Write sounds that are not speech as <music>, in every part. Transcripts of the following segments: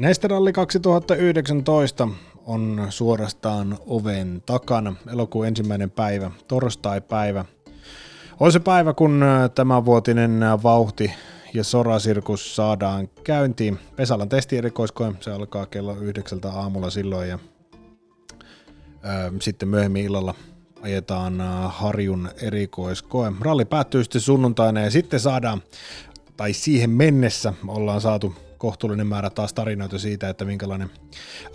Nesteralli 2019 on suorastaan oven takana. Elokuun ensimmäinen päivä, torstai-päivä. On se päivä, kun tämänvuotinen vauhti ja Sora-sirkus saadaan käyntiin. Pesalan testierikoiskoe, se alkaa kello yhdeksältä aamulla silloin ja ää, sitten myöhemmin illalla ajetaan Harjun erikoiskoe. Ralli päättyy sitten sunnuntaina ja sitten saadaan, tai siihen mennessä ollaan saatu kohtuullinen määrä taas tarinoita siitä, että minkälainen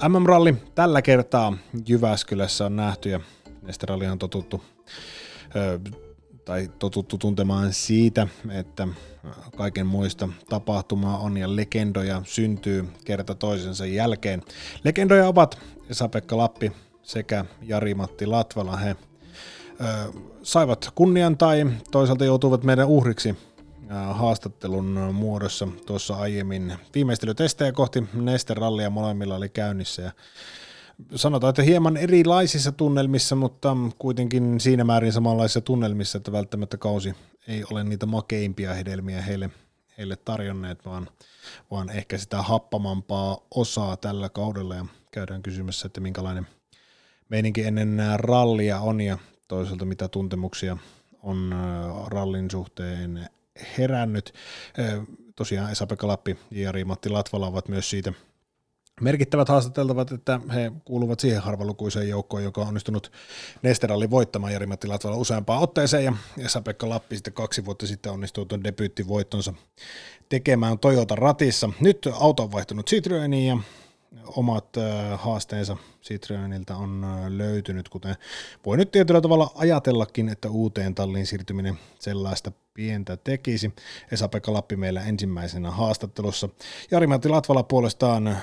MM-ralli tällä kertaa Jyväskylässä on nähty ja Nesteralli on totuttu tai totuttu tuntemaan siitä, että kaiken muista tapahtumaa on ja legendoja syntyy kerta toisensa jälkeen. Legendoja ovat Esa-Pekka Lappi sekä Jari-Matti Latvala. He ö, saivat kunnian tai toisaalta joutuivat meidän uhriksi haastattelun muodossa tuossa aiemmin. Viimeistelytestejä kohti Nesterallia molemmilla oli käynnissä ja sanotaan, että hieman erilaisissa tunnelmissa, mutta kuitenkin siinä määrin samanlaisissa tunnelmissa, että välttämättä kausi ei ole niitä makeimpia hedelmiä heille, heille tarjonneet, vaan, vaan ehkä sitä happamampaa osaa tällä kaudella ja käydään kysymässä, että minkälainen meininki ennen rallia on ja toisaalta mitä tuntemuksia on rallin suhteen herännyt. Tosiaan Esa-Pekka Lappi ja Jari-Matti Latvala ovat myös siitä merkittävät haastateltavat, että he kuuluvat siihen harvalukuiseen joukkoon, joka on onnistunut Nesterallin voittamaan Jari-Matti Latvala useampaan otteeseen ja Esa-Pekka Lappi sitten kaksi vuotta sitten onnistui tuon debyyttivoittonsa tekemään Toyota ratissa. Nyt auto on vaihtunut Citroeniin ja omat haasteensa Citroenilta on löytynyt, kuten voi nyt tietyllä tavalla ajatellakin, että uuteen talliin siirtyminen sellaista pientä tekisi. Esa-Pekka Lappi meillä ensimmäisenä haastattelussa. Jari-Matti Latvala puolestaan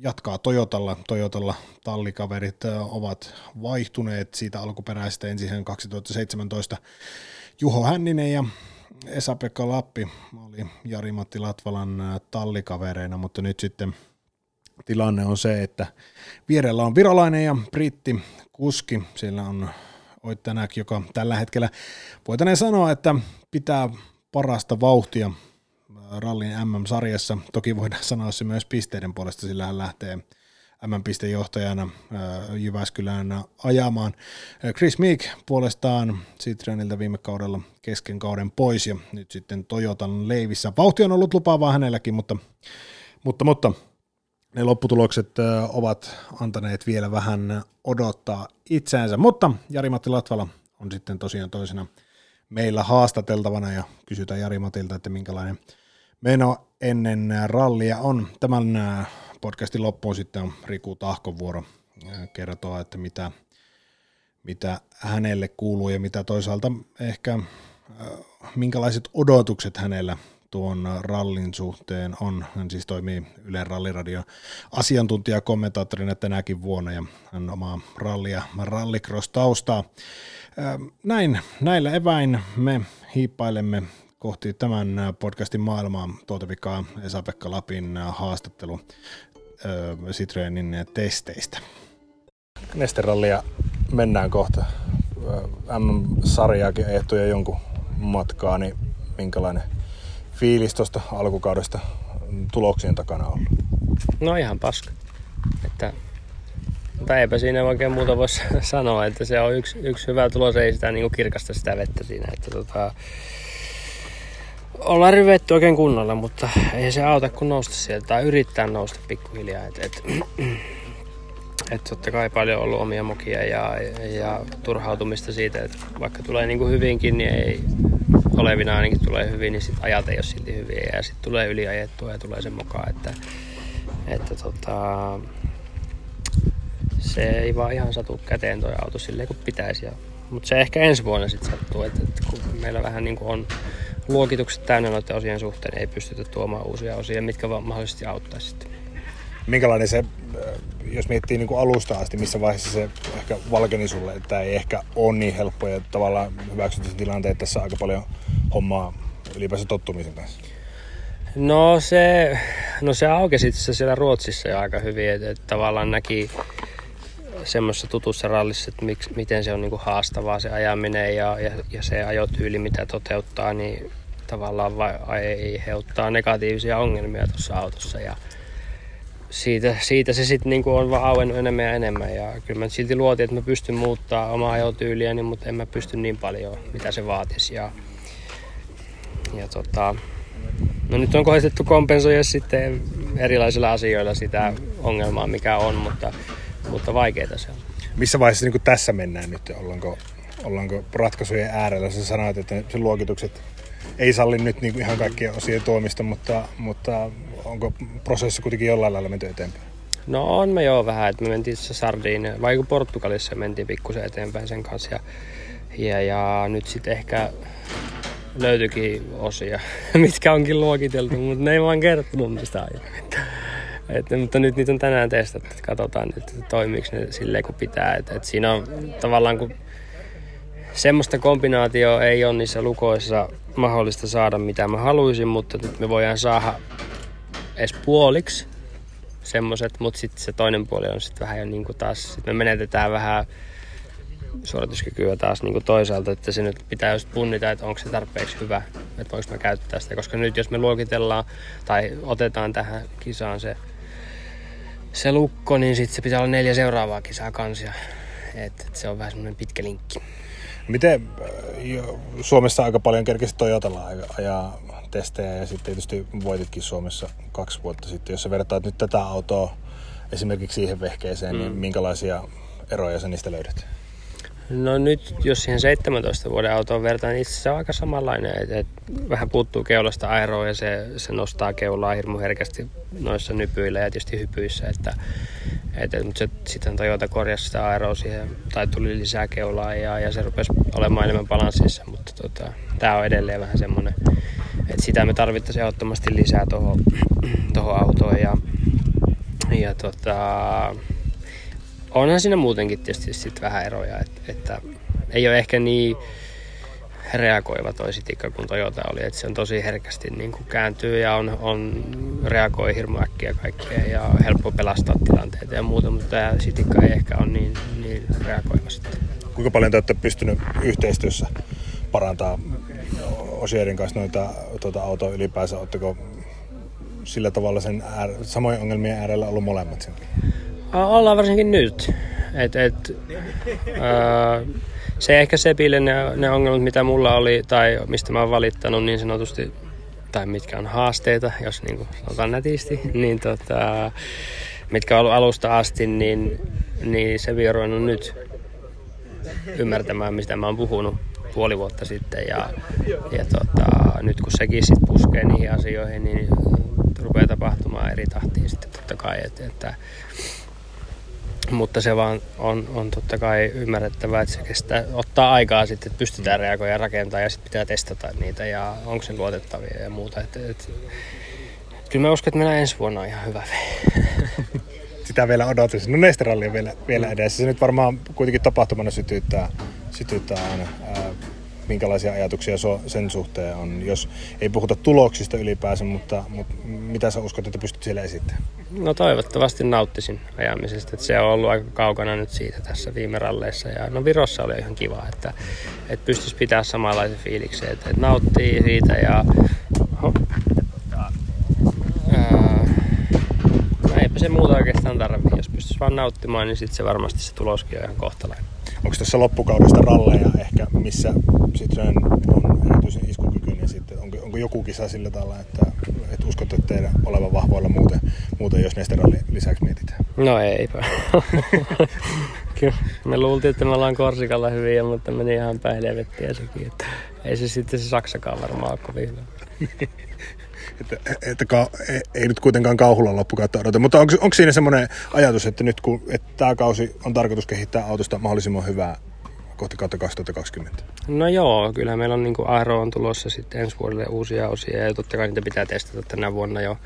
jatkaa Toyotalla. Toyotalla tallikaverit ovat vaihtuneet siitä alkuperäisestä ensin 2017 Juho Hänninen ja Esa-Pekka Lappi oli Jari-Matti Latvalan tallikavereina, mutta nyt sitten – tilanne on se, että vierellä on virolainen ja britti kuski. Siellä on Oittanäk, joka tällä hetkellä voitaneen sanoa, että pitää parasta vauhtia rallin MM-sarjassa. Toki voidaan sanoa se myös pisteiden puolesta, sillä hän lähtee MM-pistejohtajana Jyväskylään ajamaan. Chris Meek puolestaan Citroenilta viime kaudella kesken kauden pois ja nyt sitten Toyotan leivissä. Vauhti on ollut lupaavaa hänelläkin, mutta, mutta, mutta ne lopputulokset ovat antaneet vielä vähän odottaa itseänsä, mutta Jari-Matti Latvala on sitten tosiaan toisena meillä haastateltavana ja kysytään Jari-Matilta, että minkälainen meno ennen rallia on. Tämän podcastin loppuun sitten on Riku Tahkon vuoro kertoa, että mitä, mitä hänelle kuuluu ja mitä toisaalta ehkä minkälaiset odotukset hänellä tuon rallin suhteen on. Hän siis toimii Ylen ralliradio asiantuntijakommentaattorina tänäkin vuonna ja hän omaa rallia, rallycross taustaa. Näin, näillä eväin me hiippailemme kohti tämän podcastin maailmaa tuota vikaa Esa-Pekka Lapin haastattelu Citroenin testeistä. Nesterallia mennään kohta. M-sarjaakin ehtoja jonkun matkaa, niin minkälainen fiilis tuosta alkukaudesta tuloksien takana ollut? No ihan paska. Että, mutta eipä siinä oikein muuta voisi <laughs> sanoa, että se on yksi, yksi hyvä tulos, ei sitä niin kirkasta sitä vettä siinä. Että tota, ollaan ryvetty oikein kunnolla, mutta ei se auta kun nousta sieltä tai yrittää nousta pikkuhiljaa. Et, et, <clears throat> et totta kai paljon ollut omia mokia ja, ja turhautumista siitä, että vaikka tulee niin kuin hyvinkin, niin ei, olevina ainakin tulee hyvin, niin sit ajat ei ole silti hyviä ja sitten tulee yliajettua ja tulee sen mukaan, että, että tota, se ei vaan ihan satu käteen tuo auto silleen kuin pitäisi. Mutta se ehkä ensi vuonna sitten sattuu, että, että kun meillä vähän niin kuin on luokitukset täynnä noiden osien suhteen, ei pystytä tuomaan uusia osia, mitkä vaan mahdollisesti auttaisi sitten. Minkälainen se, jos miettii niin kuin alusta asti, missä vaiheessa se ehkä valkeni sulle, että ei ehkä ole niin helppo ja tavallaan hyväksyt sen tilanteen, että tässä on aika paljon hommaa ylipäänsä tottumisen kanssa? No se, no se aukesi se siellä Ruotsissa jo aika hyvin, että, että tavallaan näki semmoisessa tutussa rallissa, että miksi, miten se on niinku haastavaa se ajaminen ja, ja, ja se ajotyyli, mitä toteuttaa, niin tavallaan vai, aiheuttaa negatiivisia ongelmia tuossa autossa. Ja siitä, siitä se sitten niinku on vaan auennut enemmän ja enemmän. Ja kyllä mä silti luotin, että mä pystyn muuttaa omaa ajotyyliäni, mutta en mä pysty niin paljon, mitä se vaatisi. Ja, ja tota, no nyt on koetettu kompensoida sitten erilaisilla asioilla sitä ongelmaa, mikä on, mutta, mutta vaikeaa se on. Missä vaiheessa niin tässä mennään nyt? Ollaanko, ollaanko ratkaisujen äärellä? Sä sanoit, että se luokitukset ei salli nyt niin ihan kaikkien osien toimista, mutta, mutta onko prosessi kuitenkin jollain lailla menty eteenpäin? No on me jo vähän, että me mentiin se Sardiin, vai Portugalissa mentiin pikkusen eteenpäin sen kanssa ja, ja, ja nyt sitten ehkä löytyikin osia, <laughs> mitkä onkin luokiteltu, <laughs> mutta ne ei vaan kertonut mistä aiemmin. Et, mutta nyt niitä on tänään testattu, että katsotaan nyt, että toimiiko ne silleen kuin pitää. Et, et siinä on tavallaan kun semmoista kombinaatioa ei ole niissä lukoissa mahdollista saada mitä mä haluaisin, mutta nyt me voidaan saada edes puoliksi semmoset, mutta sitten se toinen puoli on sitten vähän jo niin kuin taas, sit me menetetään vähän suorituskykyä taas niin kuin toisaalta, että se nyt pitää just punnita, että onko se tarpeeksi hyvä, että voiko mä käyttää sitä, koska nyt jos me luokitellaan tai otetaan tähän kisaan se, se lukko, niin sitten se pitää olla neljä seuraavaa kisaa kansia, että et se on vähän semmoinen pitkä linkki. Miten äh, Suomessa aika paljon kerkesi Toyotalla ajaa testejä ja sitten tietysti voititkin Suomessa kaksi vuotta sitten. Jos sä vertaat nyt tätä autoa esimerkiksi siihen vehkeeseen, niin mm. niin minkälaisia eroja sä niistä löydät? No nyt, jos siihen 17 vuoden autoon vertaan, niin itse se on aika samanlainen. Et, et vähän puuttuu keulasta aeroa ja se, se nostaa keulaa hirmu herkästi noissa nypyillä ja tietysti hypyissä. Että, et, et, mutta sitten Toyota korjasi sitä aeroa siihen, tai tuli lisää keulaa ja, ja se rupesi olemaan enemmän balanssissa. Mutta tota, tämä on edelleen vähän semmoinen, että sitä me tarvittaisiin ehdottomasti lisää tuohon <clears throat> autoon. Ja, ja tota, onhan siinä muutenkin tietysti sit vähän eroja, että, että ei ole ehkä niin reagoiva toi sitikka kuin Toyota oli, että se on tosi herkästi niin kuin kääntyy ja on, on reagoi hirmu äkkiä kaikkea ja on helppo pelastaa tilanteita ja muuta, mutta tämä sitikka ei ehkä ole niin, niin reagoiva sitten. Kuinka paljon te olette pystynyt yhteistyössä parantaa Osierin kanssa noita tuota autoa ylipäänsä? Oletteko sillä tavalla sen äär, samojen ongelmien äärellä ollut molemmat sen? Ollaan varsinkin nyt. Et, et, <laughs> ää, se ehkä Sepille ne, ne ongelmat, mitä mulla oli tai mistä mä oon valittanut niin sanotusti, tai mitkä on haasteita, jos niin kuin sanotaan nätisti, <laughs> niin tota, mitkä on ollut alusta asti, niin, niin se on nyt ymmärtämään, mistä mä oon puhunut puoli vuotta sitten. Ja, ja tota, nyt kun sekin sit puskee niihin asioihin, niin rupeaa tapahtumaan eri tahtiin sitten totta kai. Että, että <clears throat> mutta se vaan on, on totta kai ymmärrettävää, että se kestää, ottaa aikaa sitten, että pystytään reagoimaan ja rakentaa ja sitten pitää testata niitä ja onko se luotettavia ja muuta. Et, et, kyllä mä uskon, että meillä ensi vuonna on ihan hyvä <laughs> Sitä vielä odotetaan. No Nesteralli on vielä, vielä edessä. Se nyt varmaan kuitenkin tapahtumana sytyttää, sytyttää aina. Ää, minkälaisia ajatuksia sen suhteen on, jos ei puhuta tuloksista ylipäänsä, mutta, mutta mitä sä uskot, että pystyt siellä esittämään? No toivottavasti nauttisin ajamisesta, että se on ollut aika kaukana nyt siitä tässä viime ralleissa. Ja no Virossa oli ihan kiva, että, että pystyisi pitää samanlaisen fiiliksen, että, että nauttii siitä ja ho, ää, no eipä se muuta oikeastaan tarvitse, jos pystyisi vaan nauttimaan, niin sitten se varmasti se tuloskin on ihan kohtalainen onko tässä loppukaudesta ralleja ehkä, missä Citroen on erityisen iskukykyinen sitten? Onko, onko joku kisa sillä tavalla, että, että uskotte teidän olevan vahvoilla muuten, muuten jos näistä ralli lisäksi mietitään? No eipä. <laughs> Kyllä. Me luultiin, että me ollaan Korsikalla hyviä, mutta meni ihan päin helvettiä sekin. Että ei se sitten se Saksakaan varmaan ole kovin hyvä. Että, että ka, ei nyt kuitenkaan kauhulla loppukautta odota. Mutta onko, onko siinä semmoinen ajatus, että nyt kun että tämä kausi on tarkoitus kehittää autosta mahdollisimman hyvää kohti kautta 2020? No joo, kyllä meillä on niin kuin Aero on tulossa sitten ensi vuodelle uusia osia ja totta kai niitä pitää testata tänä vuonna jo.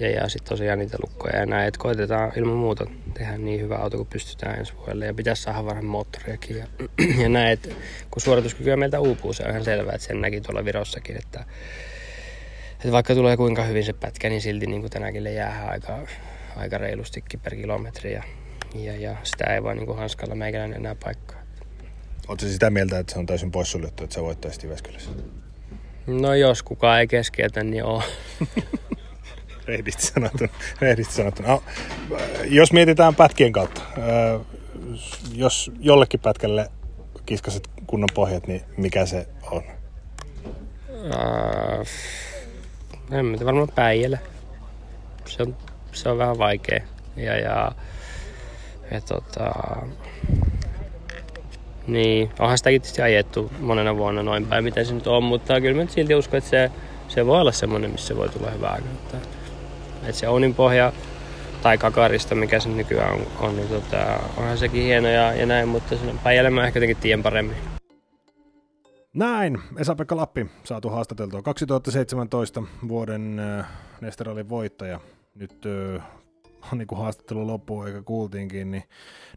Ja, ja sitten tosiaan niitä lukkoja ja näin, että koitetaan ilman muuta tehdä niin hyvä auto kuin pystytään ensi vuodelle. Ja pitäisi saada vähän moottoriakin ja, <clears throat> ja näin, että kun suorituskykyä meiltä uupuu, se on ihan selvää, että sen näki tuolla Virossakin, että että vaikka tulee kuinka hyvin se pätkä, niin silti niin kuin tänäkin jää aika, aika reilustikin per kilometri ja, ja, ja sitä ei vaan niin hanskalla meikäläinen enää paikkaa. Oletko sitä mieltä, että se on täysin poissuljettu, että sä voittaisit Jyväskylässä? No jos kukaan ei keskeytä, niin on. <laughs> rehdisti sanottuna. Rehdisti sanottuna. No, jos mietitään pätkien kautta, jos jollekin pätkälle kiskaset kunnon pohjat, niin mikä se on? Uh, en mä varmaan päijälle. Se on, se on vähän vaikea. Ja, ja, ja tota, niin, onhan sitäkin tietysti ajettu monena vuonna noin päin, mitä se nyt on, mutta kyllä mä silti uskon, että se, se voi olla semmoinen, missä voi tulla hyvää Että, että se Ounin pohja tai kakarista, mikä se nykyään on, on niin tota, onhan sekin hieno ja, ja näin, mutta sen Päijälle mä ehkä jotenkin tiedän paremmin. Näin, Esa-Pekka Lappi saatu haastateltua 2017 vuoden äh, Nesteralin voittaja. Nyt äh, niin kuin haastattelu loppuu eikä kuultiinkin, niin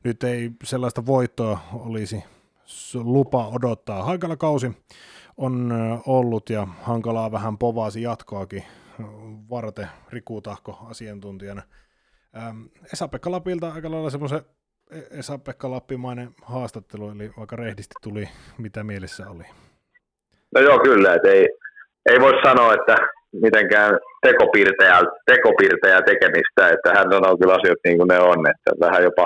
nyt ei sellaista voittoa olisi lupa odottaa. Hankala kausi on ollut ja hankalaa vähän povaasi jatkoakin Varte Rikutahko asiantuntijana. Esa-Pekka Lapilta aika lailla semmoisen e- Esa-Pekka Lappimainen haastattelu, eli vaikka rehdisti tuli, mitä mielessä oli? No joo, kyllä, että ei, ei voi sanoa, että mitenkään tekopiirtejä, tekopiirtejä tekemistä, että hän sanoo kyllä asiat niin kuin ne on, että vähän jopa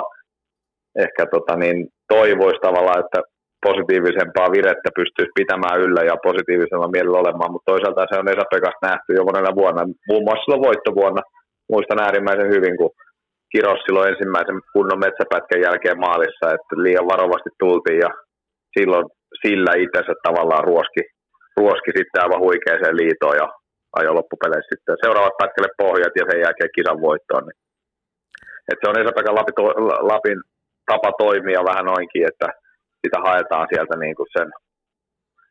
ehkä tota niin, toivoisi tavallaan, että positiivisempaa virettä pystyisi pitämään yllä ja positiivisella mielellä olemaan, mutta toisaalta se on Esa-Pekasta nähty jo monena vuonna, muun muassa silloin voittovuonna. Muistan äärimmäisen hyvin, kun Kiros silloin ensimmäisen kunnon metsäpätkän jälkeen maalissa, että liian varovasti tultiin ja silloin sillä itsensä tavallaan ruoski, ruoski sitten aivan huikeeseen liitoon ja ajo loppupeleissä sitten seuraavat pätkälle pohjat ja sen jälkeen kisan voittoon. Niin. Et se on Esa-Pekka Lapin, Lapin tapa toimia vähän noinkin, että sitä haetaan sieltä niin kuin sen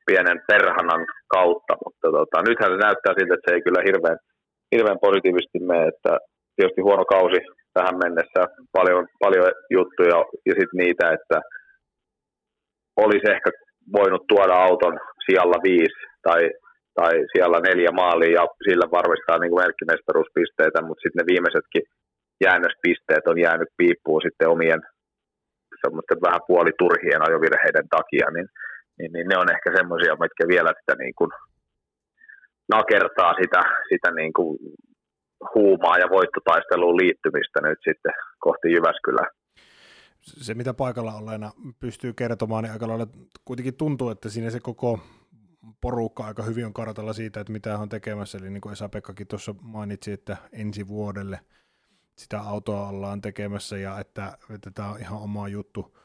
pienen perhanan kautta, mutta tota, nythän se näyttää siltä, että se ei kyllä hirveän, hirveän positiivisesti mene, että tietysti huono kausi tähän mennessä, paljon, paljon juttuja ja sitten niitä, että olisi ehkä voinut tuoda auton sijalla viisi tai, tai siellä neljä maalia ja sillä varmistaa niin merkkimestaruuspisteitä, mutta sitten ne viimeisetkin jäännöspisteet on jäänyt piippuun sitten omien semmoisten vähän puoliturhien ajovirheiden takia, niin, niin, niin ne on ehkä semmoisia, mitkä vielä sitä niin kuin nakertaa sitä, sitä niin kuin huumaa ja voittotaisteluun liittymistä nyt sitten kohti Jyväskylää. Se, mitä paikalla olleena pystyy kertomaan, niin aika lailla kuitenkin tuntuu, että siinä se koko porukka aika hyvin on kartalla siitä, että mitä on tekemässä. Eli niin kuin Esa-Pekkakin tuossa mainitsi, että ensi vuodelle – sitä autoa ollaan tekemässä ja että, että tämä on ihan oma juttu,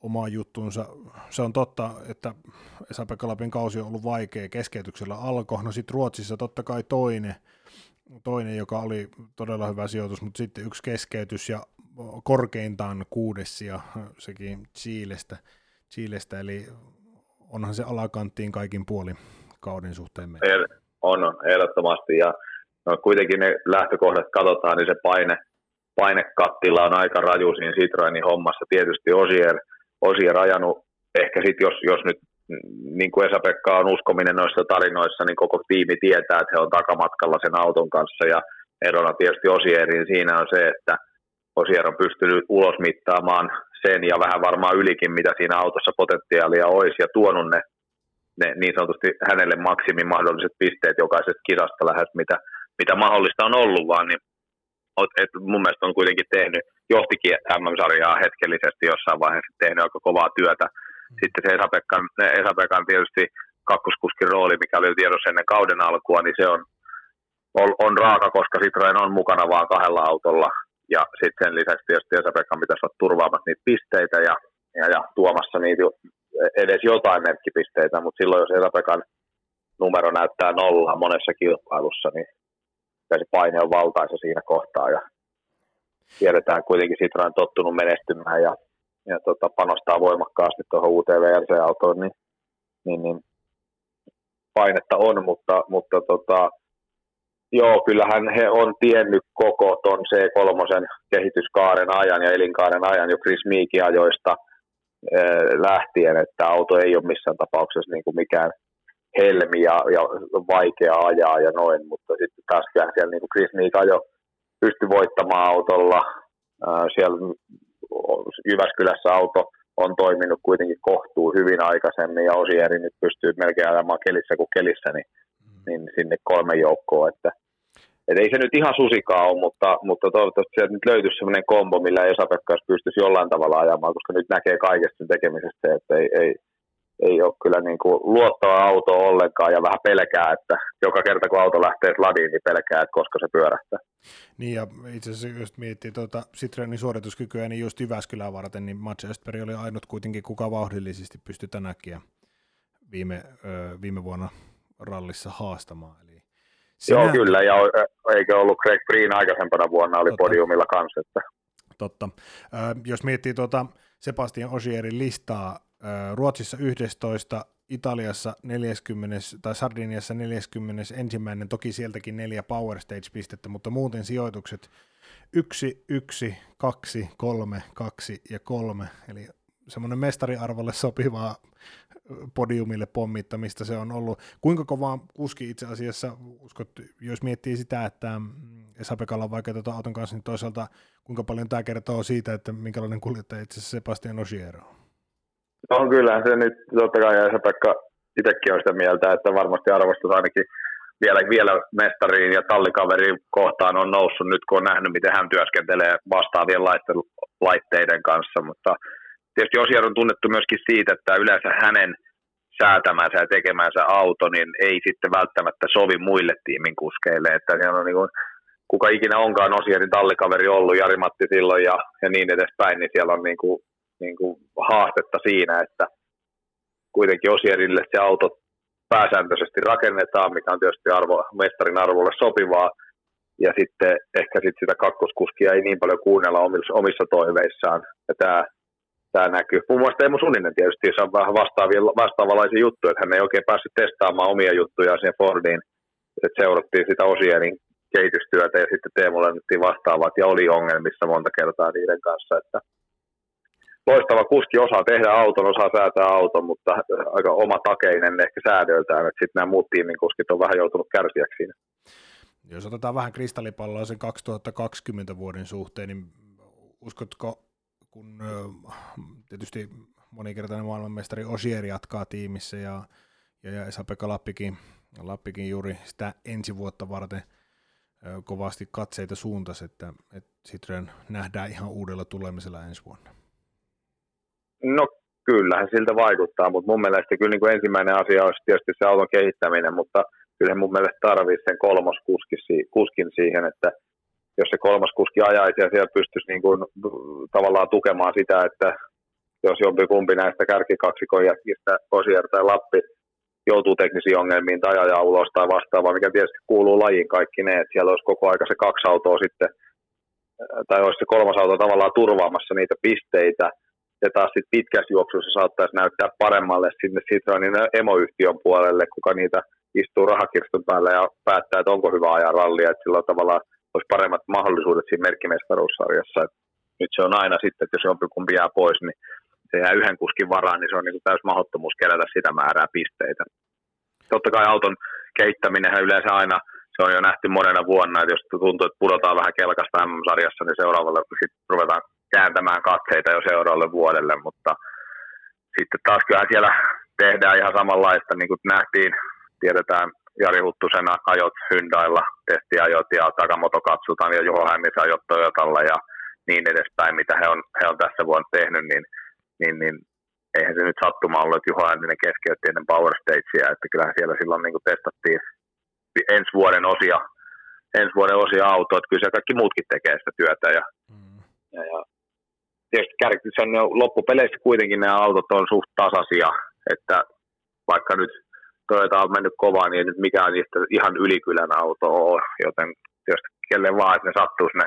oma juttunsa. Se on totta, että Esa-Pekka Lapin kausi on ollut vaikea, keskeytyksellä alkoi, no sitten Ruotsissa totta kai toinen, toinen, joka oli todella hyvä sijoitus, mutta sitten yksi keskeytys ja korkeintaan kuudes ja sekin Chilestä, Chilestä eli onhan se alakanttiin kaikin puolin kauden suhteen meidän. On, on, ehdottomasti ja no, kuitenkin ne lähtökohdat katsotaan, niin se paine, painekattila on aika raju siinä Citroenin hommassa. Tietysti Osier, Osier ajanut, ehkä sitten jos, jos nyt niin kuin Esa-Pekka on uskominen noissa tarinoissa, niin koko tiimi tietää, että he on takamatkalla sen auton kanssa ja erona tietysti Osierin siinä on se, että Osier on pystynyt ulosmittaamaan sen ja vähän varmaan ylikin, mitä siinä autossa potentiaalia olisi ja tuonut ne, ne niin sanotusti hänelle maksimin mahdolliset pisteet jokaisesta kisasta lähes, mitä, mitä mahdollista on ollut, vaan niin et mun mielestä on kuitenkin tehnyt, johtikin MM-sarjaa hetkellisesti jossain vaiheessa tehnyt aika kovaa työtä. Mm. Sitten se Esa-Pekkan, Esa-Pekan tietysti kakkoskuskin rooli, mikä oli tiedossa ennen kauden alkua, niin se on, on, on raaka, koska Citroen on mukana vaan kahdella autolla. Ja sitten sen lisäksi tietysti Esa-Pekan pitäisi olla turvaamassa niitä pisteitä ja, ja, ja tuomassa niitä edes jotain merkkipisteitä, mutta silloin jos Esa-Pekan numero näyttää nollaa monessa kilpailussa, niin se paine on valtaisa siinä kohtaa. Ja tiedetään kuitenkin Sitra on tottunut menestymään ja, ja tota, panostaa voimakkaasti tuohon uuteen VRC-autoon, niin, niin, niin painetta on, mutta, mutta tota, joo, kyllähän he on tiennyt koko ton C3 kehityskaaren ajan ja elinkaaren ajan jo Chris Meekin ajoista lähtien, että auto ei ole missään tapauksessa niin kuin mikään helmi ja, ja vaikea ajaa ja noin, mutta sitten taas siellä niin kuin Chris Meek jo pystyi voittamaan autolla. siellä Jyväskylässä auto on toiminut kuitenkin kohtuu hyvin aikaisemmin ja Osieri nyt pystyy melkein ajamaan kelissä kuin kelissä, niin, niin sinne kolme joukkoa. Että, et ei se nyt ihan susikaa ole, mutta, mutta toivottavasti sieltä nyt löytyisi sellainen kombo, millä Esa-Pekka pystyisi jollain tavalla ajamaan, koska nyt näkee kaikesta sen tekemisestä, että ei, ei, ei ole kyllä niin kuin luottava auto ollenkaan ja vähän pelkää, että joka kerta kun auto lähtee ladiin, niin pelkää, että koska se pyörähtää. Niin ja itse asiassa just miettii tuota Citroenin suorituskykyä, niin just Jyväskylää varten, niin Mats Östberg oli ainut kuitenkin, kuka vauhdillisesti pystyi tänäkin viime, viime vuonna rallissa haastamaan. Eli sinä... Joo, kyllä, ja eikö ollut Greg Green aikaisempana vuonna, oli Totta. podiumilla kanssa. Että... Totta. Ö, jos miettii tuota Sebastian Osierin listaa, ö, Ruotsissa 11, Italiassa 40, tai Sardiniassa 41, toki sieltäkin neljä Power Stage-pistettä, mutta muuten sijoitukset 1, 1, 2, 3, 2 ja 3, eli semmoinen mestariarvolle sopivaa podiumille pommittamista se on ollut. Kuinka kova kuski itse asiassa, uskot, jos miettii sitä, että Esa-Pekalla on vaikea tuota auton kanssa, niin toisaalta kuinka paljon tämä kertoo siitä, että minkälainen kuljettaja itse asiassa Sebastian Ogier on? No kyllä, se nyt totta kai Esa-Pekka itsekin on sitä mieltä, että varmasti arvostus ainakin vielä, vielä mestariin ja tallikaveriin kohtaan on noussut nyt, kun on nähnyt, miten hän työskentelee vastaavien laitteiden kanssa, mutta tietysti Osier on tunnettu myöskin siitä, että yleensä hänen säätämänsä ja tekemänsä auto, niin ei sitten välttämättä sovi muille tiimin kuskeille, että siellä on niin kuin, kuka ikinä onkaan Osierin tallikaveri ollut, Jari-Matti silloin ja, ja niin edespäin, niin siellä on niin kuin, niin kuin haastetta siinä, että kuitenkin Osierille se auto pääsääntöisesti rakennetaan, mikä on tietysti arvo, mestarin arvolle sopivaa, ja sitten ehkä sit sitä kakkoskuskia ei niin paljon kuunnella omissa, omissa toiveissaan. Ja tämä tämä näkyy. Muun muassa Teemu Suninen tietysti, on vähän vastaavanlaisia juttuja, että hän ei oikein päässyt testaamaan omia juttuja siihen Fordiin. Että seurattiin sitä Osierin kehitystyötä ja sitten Teemulle annettiin vastaavat ja oli ongelmissa monta kertaa niiden kanssa. Että loistava kuski osaa tehdä auton, osaa säätää auton, mutta aika oma takeinen ehkä säädöltään, että sitten nämä muut tiimin kuskit on vähän joutunut kärsiäksi siinä. Jos otetaan vähän kristallipalloa sen 2020 vuoden suhteen, niin uskotko kun tietysti monikertainen maailmanmestari Osier jatkaa tiimissä ja, ja, Esa-Pekka Lappikin, Lappikin juuri sitä ensi vuotta varten kovasti katseita suuntas, että, että Citroen nähdään ihan uudella tulemisella ensi vuonna. No kyllähän siltä vaikuttaa, mutta mun mielestä kyllä niin kuin ensimmäinen asia olisi tietysti se auton kehittäminen, mutta kyllä mun mielestä tarvitsisi sen kolmoskuskin siihen, että jos se kolmas kuski ajaisi ja siellä pystyisi niin kuin, tavallaan tukemaan sitä, että jos jompi kumpi näistä kärkikaksikon jätkistä, Osier tai Lappi, joutuu teknisiin ongelmiin tai ajaa ulos tai vastaavaa, mikä tietysti kuuluu lajiin kaikki ne, että siellä olisi koko aika se kaksi autoa sitten, tai olisi se kolmas auto tavallaan turvaamassa niitä pisteitä, ja taas sitten pitkässä juoksussa saattaisi näyttää paremmalle sinne Citroenin emoyhtiön puolelle, kuka niitä istuu rahakirstun päällä ja päättää, että onko hyvä ajaa rallia, että silloin tavallaan olisi paremmat mahdollisuudet siinä merkkimestaruussarjassa. Et nyt se on aina sitten, että jos jompikumpi jää pois, niin se jää yhden kuskin varaan, niin se on niin kuin täys mahdottomuus kerätä sitä määrää pisteitä. Totta kai auton kehittäminen yleensä aina, se on jo nähty monena vuonna, että jos tuntuu, että pudotaan vähän kelkasta MM-sarjassa, niin seuraavalle sitten ruvetaan kääntämään katseita jo seuraavalle vuodelle, mutta sitten taas kyllähän siellä tehdään ihan samanlaista, niin kuin nähtiin, tiedetään Jari Huttusen ajot Hyundailla, testiajot ja Takamoto katsotaan ja Juho Hännisen ajot Toyotalla ja niin edespäin, mitä he on, he on tässä vuonna tehnyt, niin, niin, niin eihän se nyt sattuma ollut, että Juho Hänninen keskeytti ennen Power Stagea, että kyllähän siellä silloin niin kuin testattiin ensi vuoden osia, ensi vuoden osia autoa, että kyllä se kaikki muutkin tekee sitä työtä ja, mm. ja, ja tietysti kärki, se on loppupeleissä kuitenkin nämä autot on suht tasaisia, että vaikka nyt Toyota on mennyt kovaa, niin ei nyt mikään niistä ihan ylikylän auto ole, joten jos kelle vaan, että ne sattuisi ne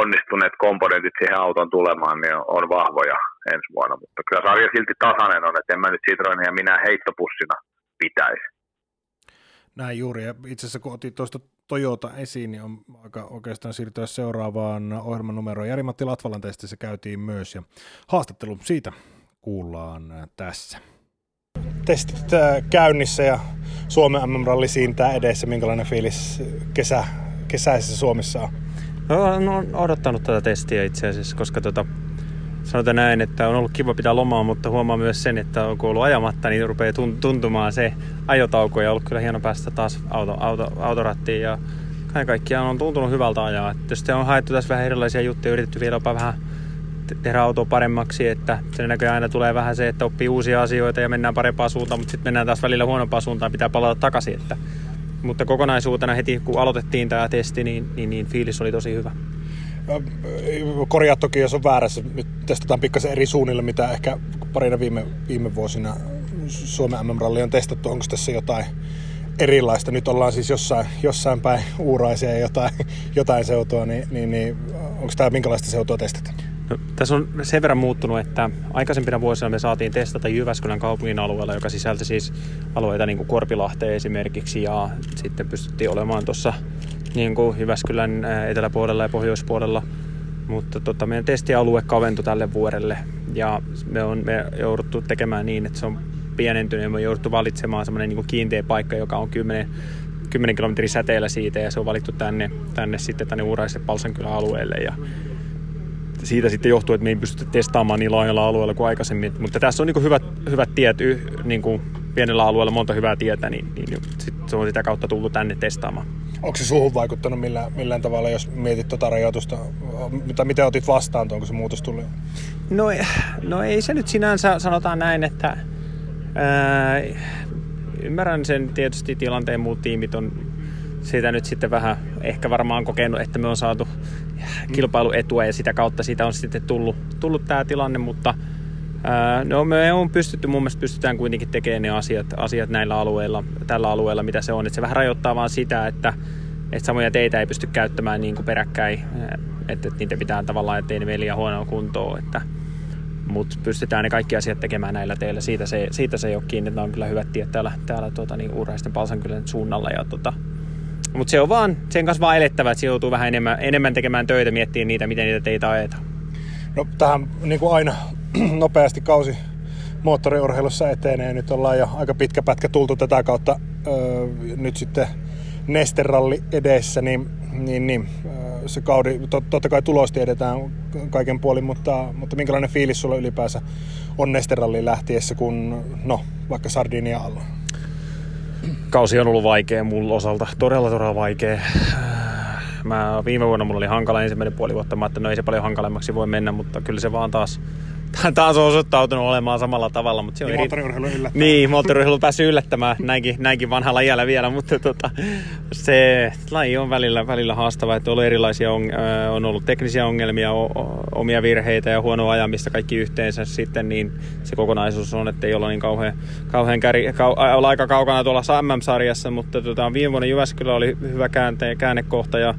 onnistuneet komponentit siihen auton tulemaan, niin on vahvoja ensi vuonna. Mutta kyllä sarja silti tasainen on, että en mä nyt Citroenia minä heittopussina pitäisi. Näin juuri, ja itse asiassa kun otit tuosta Toyota esiin, niin on aika oikeastaan siirtyä seuraavaan ohjelman numeroon. Jari-Matti Latvalan testissä käytiin myös, ja haastattelu siitä kuullaan tässä testit äh, käynnissä ja Suomen MM-ralli siintää edessä. Minkälainen fiilis kesä, kesäisessä Suomessa on? No, no, olen odottanut tätä testiä itse asiassa, koska tota, sanotaan näin, että on ollut kiva pitää lomaa, mutta huomaa myös sen, että on ollut ajamatta, niin rupeaa tuntumaan se ajotauko ja ollut kyllä hieno päästä taas auto, auto, autorattiin ja kaiken kaikkiaan on tuntunut hyvältä ajaa. Tietysti on haettu tässä vähän erilaisia juttuja, yritetty vielä vähän tehdä autoa paremmaksi, että sen näköjään aina tulee vähän se, että oppii uusia asioita ja mennään parempaan suuntaan, mutta sitten mennään taas välillä huonompaan suuntaan, pitää palata takaisin. Että, mutta kokonaisuutena heti kun aloitettiin tämä testi, niin, niin, niin fiilis oli tosi hyvä. Korjaa toki, jos on väärässä. Nyt testataan pikkasen eri suunnille, mitä ehkä parina viime, viime vuosina Suomen MM-ralli on testattu. Onko tässä jotain erilaista? Nyt ollaan siis jossain, jossain päin uuraisia ja jotain, jotain seutua, niin, niin, niin onko tämä minkälaista seutua testata? Tässä on sen verran muuttunut, että aikaisempina vuosina me saatiin testata Jyväskylän kaupungin alueella, joka sisälti siis alueita niin kuin Korpilahteen esimerkiksi ja sitten pystyttiin olemaan tuossa niin kuin Jyväskylän eteläpuolella ja pohjoispuolella. Mutta tota, meidän testialue kaventui tälle vuodelle ja me on me jouduttu tekemään niin, että se on pienentynyt ja me on jouduttu valitsemaan semmoinen niin kiinteä paikka, joka on 10, 10 kilometrin säteellä siitä ja se on valittu tänne, tänne sitten tänne Uuraisen Palsankylän alueelle ja siitä sitten johtuu, että me ei pystytä testaamaan niin laajalla alueella kuin aikaisemmin. Mutta tässä on niin hyvät, hyvät tiet, niin kuin pienellä alueella monta hyvää tietä, niin, niin sit se on sitä kautta tullut tänne testaamaan. Onko se suhun vaikuttanut millään, millään tavalla, jos mietit tuota rajoitusta? Mitä, miten otit vastaan, onko se muutos tuli? No, no ei se nyt sinänsä, sanotaan näin, että ää, ymmärrän sen tietysti tilanteen muut tiimit on siitä nyt sitten vähän ehkä varmaan kokenut, että me on saatu <laughs> kilpailuetua ja sitä kautta siitä on sitten tullut, tullut tämä tilanne, mutta no me on pystytty, mun mielestä pystytään kuitenkin tekemään ne asiat, asiat näillä alueilla, tällä alueella, mitä se on. Et se vähän rajoittaa vaan sitä, että, että samoja teitä ei pysty käyttämään niin kuin peräkkäin, että, että niitä pitää tavallaan, ettei ne mene liian huonoa kuntoon, että, mutta pystytään ne kaikki asiat tekemään näillä teillä. Siitä se, siitä se ei ole kiinni, että on kyllä hyvät tiet täällä, täällä tuota, niin Uuraisten Palsankylän suunnalla. Ja, tota, mutta se on vaan, sen kanssa vaan elettävä, että joutuu vähän enemmän, enemmän tekemään töitä, miettiä niitä, miten niitä teitä ajetaan. No tähän niin kuin aina <clears throat> nopeasti kausi moottoriurheilussa etenee. Nyt ollaan jo aika pitkä pätkä tultu tätä kautta. Öö, nyt sitten Nesteralli edessä, niin, niin, niin se kaudi, tot, totta kai tulos tiedetään kaiken puolin, mutta, mutta minkälainen fiilis sulla ylipäänsä on Nesteralliin lähtiessä, kun no, vaikka Sardinia alla? Kausi on ollut vaikea mulla osalta, todella todella vaikea. Mä, viime vuonna mulla oli hankala ensimmäinen puoli vuotta, mä että no ei se paljon hankalemmaksi voi mennä, mutta kyllä se vaan taas taas on osoittautunut olemaan samalla tavalla. Mutta se on niin, eri... moottoriurheilu. Niin, moottoriurheilu päässyt yllättämään näinkin, näinkin vanhalla iällä vielä, mutta tota, se laji on välillä, välillä haastava, että on ollut erilaisia, on, on ollut teknisiä ongelmia, o, omia virheitä ja huonoa ajamista kaikki yhteensä sitten, niin se kokonaisuus on, että ei olla niin kauhean, kauhean käri, kau, olla aika kaukana tuolla MM-sarjassa, mutta tota, viime vuonna Jyväskylä oli hyvä käänte, käännekohta ja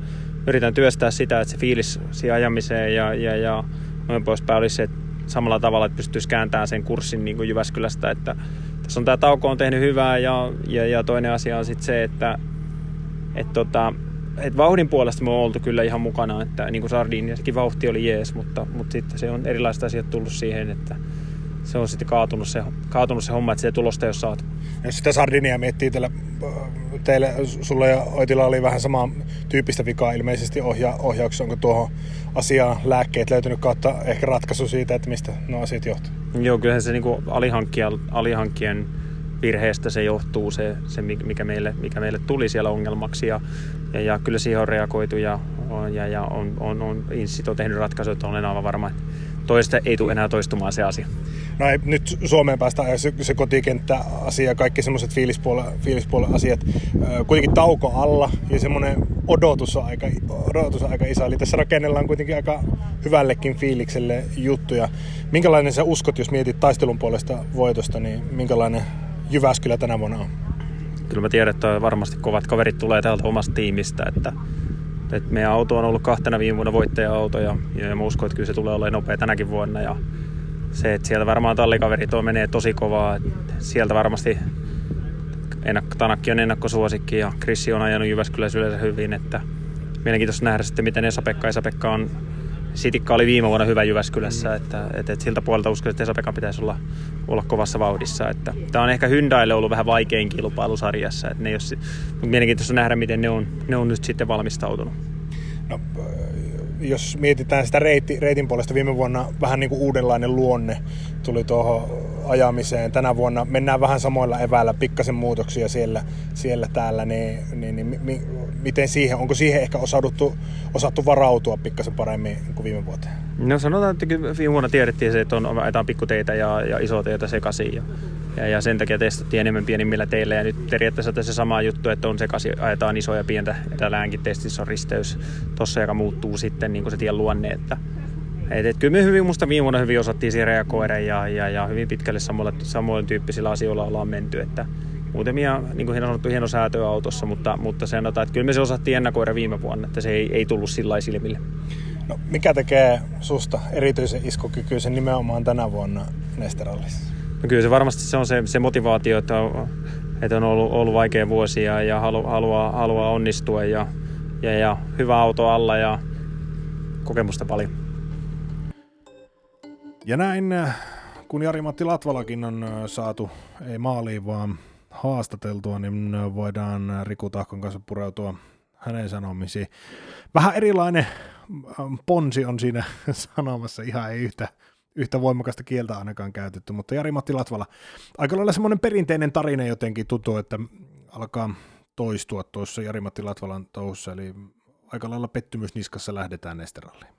yritän työstää sitä, että se fiilis siihen ajamiseen ja, ja, ja noin poispäin olisi että samalla tavalla, että pystyisi kääntämään sen kurssin niin kuin Jyväskylästä. Että tässä on tämä tauko on tehnyt hyvää ja, ja, ja toinen asia on sitten se, että et tota, et vauhdin puolesta me on oltu kyllä ihan mukana, että niin kuin Sardiniassakin vauhti oli jees, mutta, mutta sitten se on erilaiset asiat tullut siihen, että se on sitten kaatunut se, kaatunut se homma, että se tulosta ei ole saatu. Jos sitä Sardinia miettii, teille, teille sulla ja Oitilla oli vähän sama tyyppistä vikaa ilmeisesti ohja, ohjauksessa. Onko tuohon asiaan lääkkeet löytynyt kautta ehkä ratkaisu siitä, että mistä nuo asiat johtuu? Joo, kyllähän se niin alihankkien virheestä se johtuu, se, se mikä, meille, mikä meille tuli siellä ongelmaksi. Ja, ja, ja kyllä siihen on reagoitu ja, ja, ja on, on, on Insit on tehnyt ratkaisuja, että olen aivan varma, että toista ei tule enää toistumaan se asia. No ei, nyt Suomeen päästään se, se kotikenttä-asia, kaikki semmoiset fiilispuolen, fiilispuolen asiat. Kuitenkin tauko alla ja semmoinen odotus on, aika, odotus on aika iso. Eli tässä rakennellaan kuitenkin aika hyvällekin fiilikselle juttuja. Minkälainen sä uskot, jos mietit taistelun puolesta voitosta, niin minkälainen Jyväskylä tänä vuonna on? Kyllä mä tiedän, että varmasti kovat kaverit tulee täältä omasta tiimistä, että et meidän auto on ollut kahtena viime vuonna voittaja-auto ja, ja mä uskon, että kyllä se tulee olemaan nopea tänäkin vuonna. Ja se, että sieltä varmaan tallikaverit on menee tosi kovaa. Että sieltä varmasti ennakko, Tanakki on ennakkosuosikki ja Krissi on ajanut Jyväskylässä yleensä hyvin. Että mielenkiintoista nähdä sitten, miten Esa-Pekka, Esa-Pekka on Sitikka oli viime vuonna hyvä Jyväskylässä, että, että, että siltä puolelta uskon, että Esa-Pekka pitäisi olla, olla kovassa vauhdissa. Että, tämä on ehkä Hyundaille ollut vähän vaikein kilpailusarjassa, että ne ole, mutta mielenkiintoista nähdä, miten ne on, ne on nyt sitten valmistautunut. No, jos mietitään sitä reitti, reitin puolesta, viime vuonna vähän niin kuin uudenlainen luonne tuli tuohon ajamiseen. Tänä vuonna mennään vähän samoilla eväillä, pikkasen muutoksia siellä, siellä täällä, niin, niin, niin miten siihen, onko siihen ehkä osauduttu, osattu varautua pikkasen paremmin kuin viime vuoteen? No sanotaan, että viime vuonna tiedettiin se, että on ajetaan pikkuteitä ja, ja isoteitä sekaisin. Ja, ja, ja, sen takia testattiin enemmän pienimmillä teillä. Ja nyt periaatteessa tässä sama juttu, että on sekaisin, ajetaan isoja ja pientä. Ja tälläänkin testissä on risteys tuossa, joka muuttuu sitten niin kuin se tien luonne. Että, et, et, kyllä me hyvin, musta viime vuonna hyvin osattiin siihen reagoida ja, ja, ja hyvin pitkälle samoilla tyyppisillä asioilla ollaan menty. Että, muutamia, niin kuin sanottu, hieno säätöä autossa, mutta, mutta sanotaan, että kyllä me se osattiin ennakoida viime vuonna, että se ei, ei tullut sillä silmille. No, mikä tekee susta erityisen iskukykyisen nimenomaan tänä vuonna Nesterallissa? No kyllä se varmasti se on se, se motivaatio, että on, että on ollut, ollut vaikea vuosia ja halu, haluaa, haluaa onnistua ja, ja, ja hyvä auto alla ja kokemusta paljon. Ja näin, kun Jari-Matti Latvalakin on saatu, ei maaliin, vaan haastateltua, niin voidaan Riku Tahkon kanssa pureutua hänen sanomisiin. Vähän erilainen ähm, ponsi on siinä <laughs> sanomassa, ihan ei yhtä, yhtä voimakasta kieltä ainakaan käytetty, mutta Jari-Matti Latvala, aika lailla semmoinen perinteinen tarina jotenkin tuntuu, että alkaa toistua tuossa Jari-Matti Latvalan touhussa, eli aika lailla pettymys niskassa lähdetään Nesteralliin.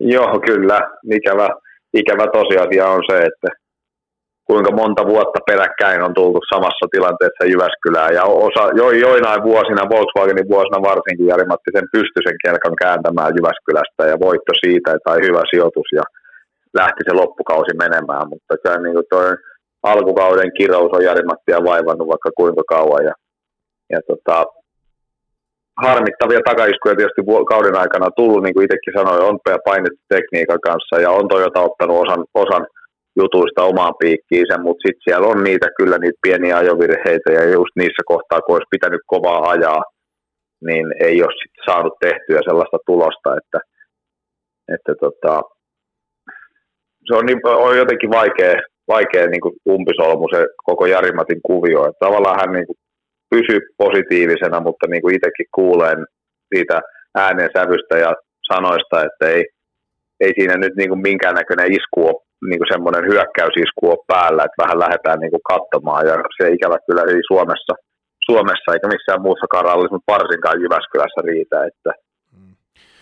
Joo, kyllä. Ikävä, ikävä tosiasia on se, että kuinka monta vuotta peräkkäin on tultu samassa tilanteessa Jyväskylään. Ja osa, jo, joinain vuosina, Volkswagenin vuosina varsinkin, Jari-Matti sen pystyi sen kelkan kääntämään Jyväskylästä ja voitto siitä, tai hyvä sijoitus ja lähti se loppukausi menemään. Mutta se niin kuin toi alkukauden kirous on Jari-Mattia vaivannut vaikka kuinka kauan. Ja, ja tota, harmittavia takaiskuja tietysti kauden aikana tullut, niin kuin itsekin sanoin, on painettu tekniikan kanssa ja on Toyota ottanut osan, osan jutuista omaan piikkiinsä, mutta sitten siellä on niitä kyllä niitä pieniä ajovirheitä ja just niissä kohtaa, kun olisi pitänyt kovaa ajaa, niin ei ole sit saanut tehtyä sellaista tulosta, että, että tota, se on, niin, on jotenkin vaikea, vaikea niin kuin umpisolmu se koko Jarimatin kuvio. Että tavallaan hän niin kuin pysyy positiivisena, mutta niin kuin itsekin kuulen siitä äänen sävystä ja sanoista, että ei, ei siinä nyt niin kuin minkäännäköinen isku ole niin kuin semmoinen hyökkäysisku ole päällä, että vähän lähdetään niin kuin katsomaan, ja se ikävä kyllä ei Suomessa, Suomessa eikä missään muussa rallissa, mutta varsinkaan Jyväskylässä riitä, että mm.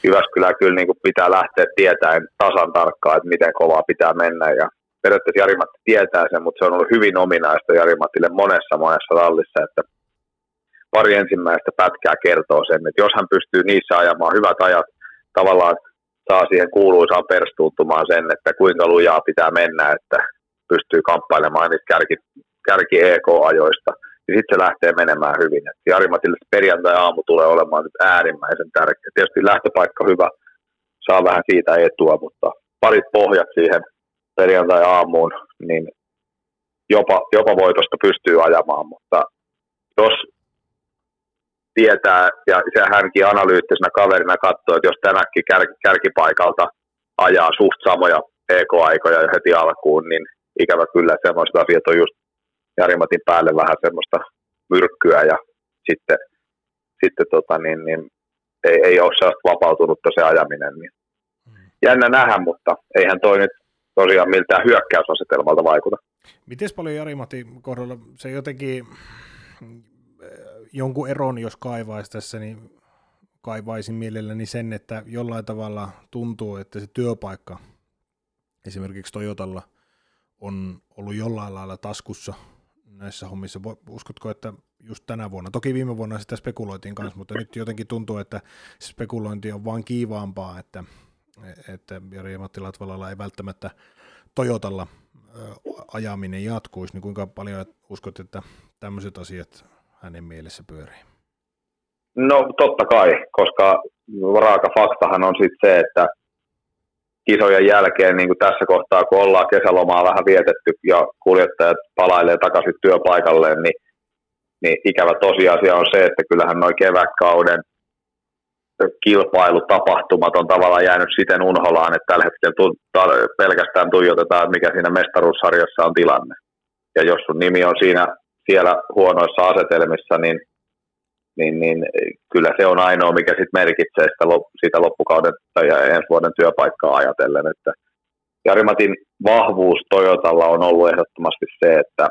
Jyväskylä kyllä niin kuin pitää lähteä tietäen tasan tarkkaan, että miten kovaa pitää mennä, ja periaatteessa Jarimatti tietää sen, mutta se on ollut hyvin ominaista Jarimatille monessa monessa rallissa, että pari ensimmäistä pätkää kertoo sen, että jos hän pystyy niissä ajamaan hyvät ajat, tavallaan saa siihen kuuluisaan perstuuttumaan sen, että kuinka lujaa pitää mennä, että pystyy kamppailemaan niistä kärki, kärki EK-ajoista, niin sitten se lähtee menemään hyvin. Et Jari-Matille perjantai-aamu tulee olemaan nyt äärimmäisen tärkeä. Tietysti lähtöpaikka hyvä, saa vähän siitä etua, mutta parit pohjat siihen perjantai-aamuun, niin jopa, jopa voitosta pystyy ajamaan, mutta jos tietää, ja se hänkin analyyttisena kaverina katsoo, että jos tänäkin kär, kärkipaikalta ajaa suht samoja EK-aikoja heti alkuun, niin ikävä kyllä semmoista asiat on just Jarimatin päälle vähän semmoista myrkkyä ja sitten, sitten tota, niin, niin, ei, ei ole sellaista vapautunutta se ajaminen. Niin. Jännä nähdä, mutta eihän toi nyt tosiaan miltään hyökkäysasetelmalta vaikuta. Miten paljon Jari-Matti kohdalla se jotenkin jonkun eron, jos kaivaisi tässä, niin kaivaisin mielelläni sen, että jollain tavalla tuntuu, että se työpaikka esimerkiksi Toyotalla on ollut jollain lailla taskussa näissä hommissa. Uskotko, että just tänä vuonna, toki viime vuonna sitä spekuloitiin kanssa, mutta nyt jotenkin tuntuu, että spekulointi on vaan kiivaampaa, että, että Jari Matti Latvalalla ei välttämättä Toyotalla ajaminen jatkuisi, niin kuinka paljon uskot, että tämmöiset asiat hänen mielessä pyörii? No totta kai, koska raaka faktahan on sitten se, että kisojen jälkeen, niin kuin tässä kohtaa, kun ollaan kesälomaa vähän vietetty ja kuljettajat palailee takaisin työpaikalleen, niin, niin ikävä tosiasia on se, että kyllähän noin kevätkauden kilpailutapahtumat on tavallaan jäänyt siten unholaan, että tällä hetkellä tu- ta- pelkästään tuijotetaan, mikä siinä mestaruussarjassa on tilanne. Ja jos sun nimi on siinä siellä huonoissa asetelmissa, niin, niin, niin kyllä se on ainoa, mikä sitten merkitsee sitä, sitä loppukauden tai ensi vuoden työpaikkaa ajatellen. Että Jarimatin vahvuus Toyotalla on ollut ehdottomasti se, että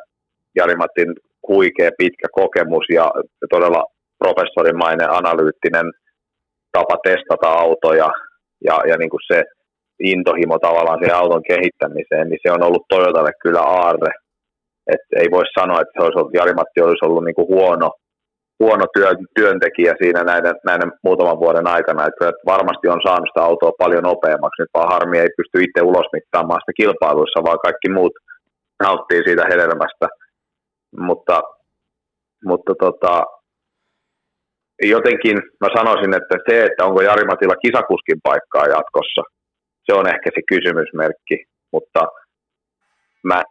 Jarimatin huikea pitkä kokemus ja todella professorimainen, analyyttinen tapa testata autoja ja, ja niin kuin se intohimo tavallaan siihen auton kehittämiseen, niin se on ollut Toyotalle kyllä aarre. Et ei voi sanoa, että se olisi ollut, Jari-Matti olisi ollut niin kuin huono, huono työ, työntekijä siinä näiden, näiden muutaman vuoden aikana. Että varmasti on saanut sitä autoa paljon nopeammaksi. Nyt vaan harmi ei pysty itse ulosmittaamaan sitä kilpailuissa, vaan kaikki muut nauttii siitä hedelmästä. Mutta, mutta tota, jotenkin mä sanoisin, että se, että onko Jari Matilla kisakuskin paikkaa jatkossa, se on ehkä se kysymysmerkki, mutta mä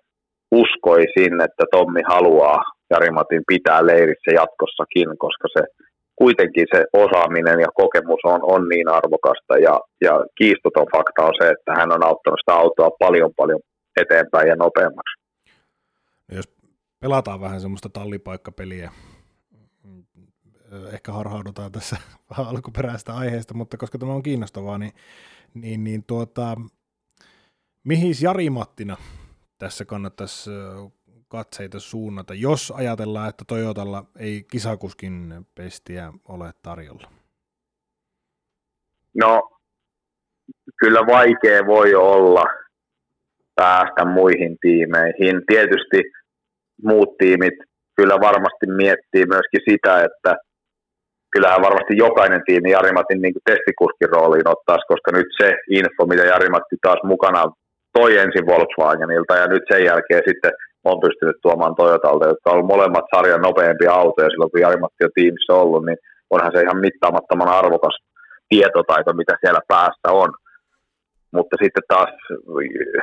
uskoisin, että Tommi haluaa Jari Matin pitää leirissä jatkossakin, koska se kuitenkin se osaaminen ja kokemus on, on niin arvokasta ja, ja kiistoton fakta on se, että hän on auttanut sitä autoa paljon paljon eteenpäin ja nopeammaksi. No jos pelataan vähän semmoista tallipaikkapeliä, ehkä harhaudutaan tässä <laughs> alkuperäistä aiheesta, mutta koska tämä on kiinnostavaa, niin, niin, niin tuota, mihin Jari Mattina tässä kannattaisi katseita suunnata, jos ajatellaan, että Toyotalla ei kisakuskin pestiä ole tarjolla? No, kyllä vaikea voi olla päästä muihin tiimeihin. Tietysti muut tiimit kyllä varmasti miettii myöskin sitä, että kyllähän varmasti jokainen tiimi Jarimatin niin testikuskin rooliin ottaisi, koska nyt se info, mitä Jarimatti taas mukana toi ensin Volkswagenilta ja nyt sen jälkeen sitten on pystynyt tuomaan Toyotalta, jotka on molemmat sarjan nopeampia autoja silloin, kun Jarimatti on tiimissä ollut, niin onhan se ihan mittaamattoman arvokas tietotaito, mitä siellä päässä on. Mutta sitten taas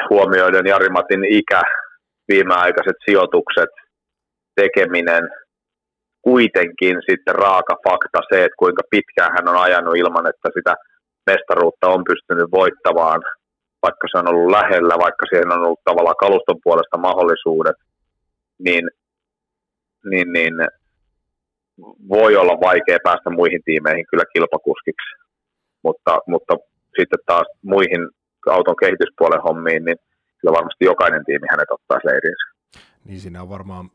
huomioiden Jarimatin ikä, viimeaikaiset sijoitukset, tekeminen, kuitenkin sitten raaka fakta se, että kuinka pitkään hän on ajanut ilman, että sitä mestaruutta on pystynyt voittamaan, vaikka se on ollut lähellä, vaikka siihen on ollut tavallaan kaluston puolesta mahdollisuudet, niin, niin, niin voi olla vaikea päästä muihin tiimeihin kyllä kilpakuskiksi, mutta, mutta sitten taas muihin auton kehityspuolen hommiin, niin kyllä varmasti jokainen tiimi hänet ottaa leirinsä. Niin siinä on varmaan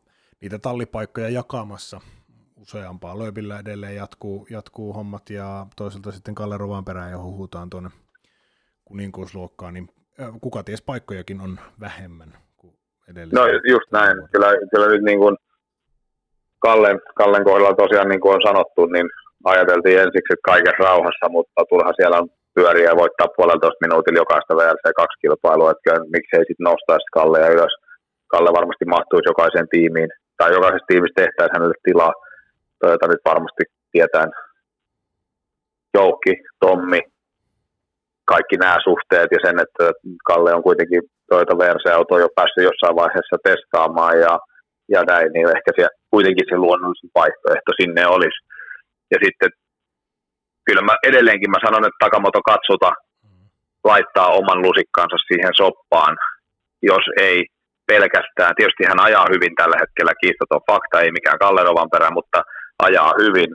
niitä tallipaikkoja jakamassa useampaa. Lööpillä edelleen jatkuu, jatkuu hommat ja toisaalta sitten Kalle perään ja huhutaan tuonne kuninkuusluokkaan, niin kuka ties paikkojakin on vähemmän kuin edelleen. No just näin. Kyllä, kyllä nyt niin kuin Kallen, Kallen kohdalla tosiaan niin kuin on sanottu, niin ajateltiin ensiksi kaikessa rauhassa, mutta turha siellä on pyöriä ja voittaa puolentoista minuutilla jokaista VRC2 kilpailua, että miksei sitten nostaisi Kalleja ylös. Kalle varmasti mahtuisi jokaiseen tiimiin, tai jokaisessa tiimissä tehtäisiin hänelle tilaa Toyota nyt varmasti tietään Joukki, Tommi, kaikki nämä suhteet ja sen, että Kalle on kuitenkin Toyota Verse-auto jo päässyt jossain vaiheessa testaamaan ja, ja näin, niin ehkä se, kuitenkin se luonnollisin vaihtoehto sinne olisi. Ja sitten kyllä mä edelleenkin mä sanon, että Takamoto katsota laittaa oman lusikkansa siihen soppaan, jos ei pelkästään. Tietysti hän ajaa hyvin tällä hetkellä, kiistaton fakta, ei mikään Kallerovan perä, mutta ajaa hyvin,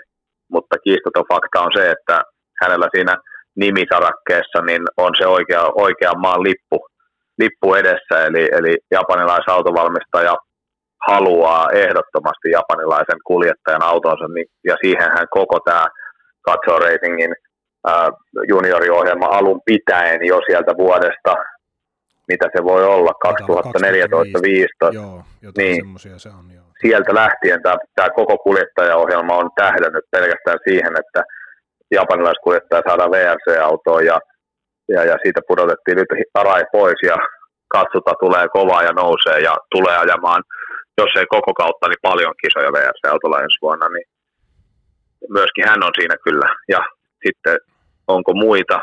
mutta kiistaton fakta on se, että hänellä siinä nimisarakkeessa niin on se oikea, oikea maan lippu, lippu edessä, eli, eli japanilaisautovalmistaja haluaa ehdottomasti japanilaisen kuljettajan autonsa, niin, ja siihen hän koko tämä Katso Racingin äh, junioriohjelma alun pitäen jo sieltä vuodesta mitä se voi olla, 2014-2015. Joo, niin, se on, joo. Sieltä lähtien tämä, tämä koko kuljettajaohjelma on tähdännyt pelkästään siihen, että japanilaiskuljettaja saadaan VRC-autoon ja, ja, ja siitä pudotettiin nyt Arai pois ja katsota tulee kovaa ja nousee ja tulee ajamaan, jos ei koko kautta, niin paljon kisoja VRC-autolla ensi vuonna, niin myöskin hän on siinä kyllä. Ja sitten onko muita,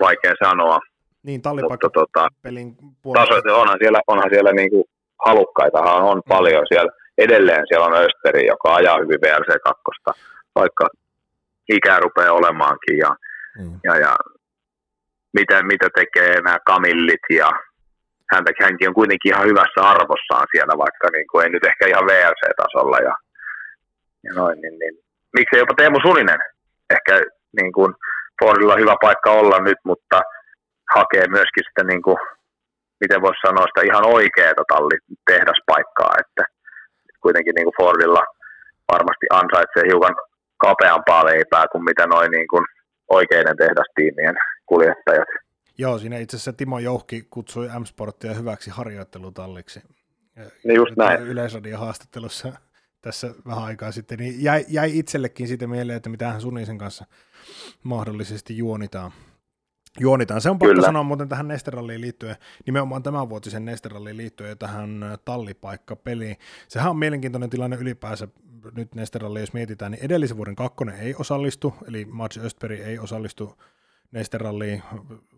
vaikea sanoa, niin, Mutta tota, pelin puolesta. onhan siellä, onhan siellä niinku halukkaitahan on mm. paljon siellä. Edelleen siellä on Österi, joka ajaa hyvin VRC2, vaikka ikää rupeaa olemaankin. Ja, mm. ja, ja mitä, mitä tekee nämä kamillit ja häntä, hänkin on kuitenkin ihan hyvässä arvossaan siellä, vaikka niin kuin, ei nyt ehkä ihan VRC-tasolla. Ja, ja noin, niin, niin. Miksei jopa Teemu Suninen? Ehkä niin kuin, Fordilla on hyvä paikka olla nyt, mutta – hakee myöskin sitä, niin kuin, miten voisi sanoa, sitä ihan oikeaa talli tehdaspaikkaa, että kuitenkin niin kuin Fordilla varmasti ansaitsee hiukan kapeampaa leipää kuin mitä noin niin kuin oikeiden tehdastiimien kuljettajat. Joo, siinä itse asiassa Timo Jouhki kutsui M-Sporttia hyväksi harjoittelutalliksi. Niin just näin. Yleisradion haastattelussa tässä vähän aikaa sitten, niin jäi, jäi itsellekin siitä mieleen, että mitä hän Sunisen kanssa mahdollisesti juonitaan. Juonitaan. Se on pakko Kyllä. sanoa muuten tähän Nesteralliin liittyen, nimenomaan tämän vuotisen Nesteralliin liittyen ja tähän tallipaikkapeliin. Sehän on mielenkiintoinen tilanne ylipäänsä nyt Nesteralli, jos mietitään, niin edellisen vuoden kakkonen ei osallistu, eli Mats Östberg ei osallistu Nesteralliin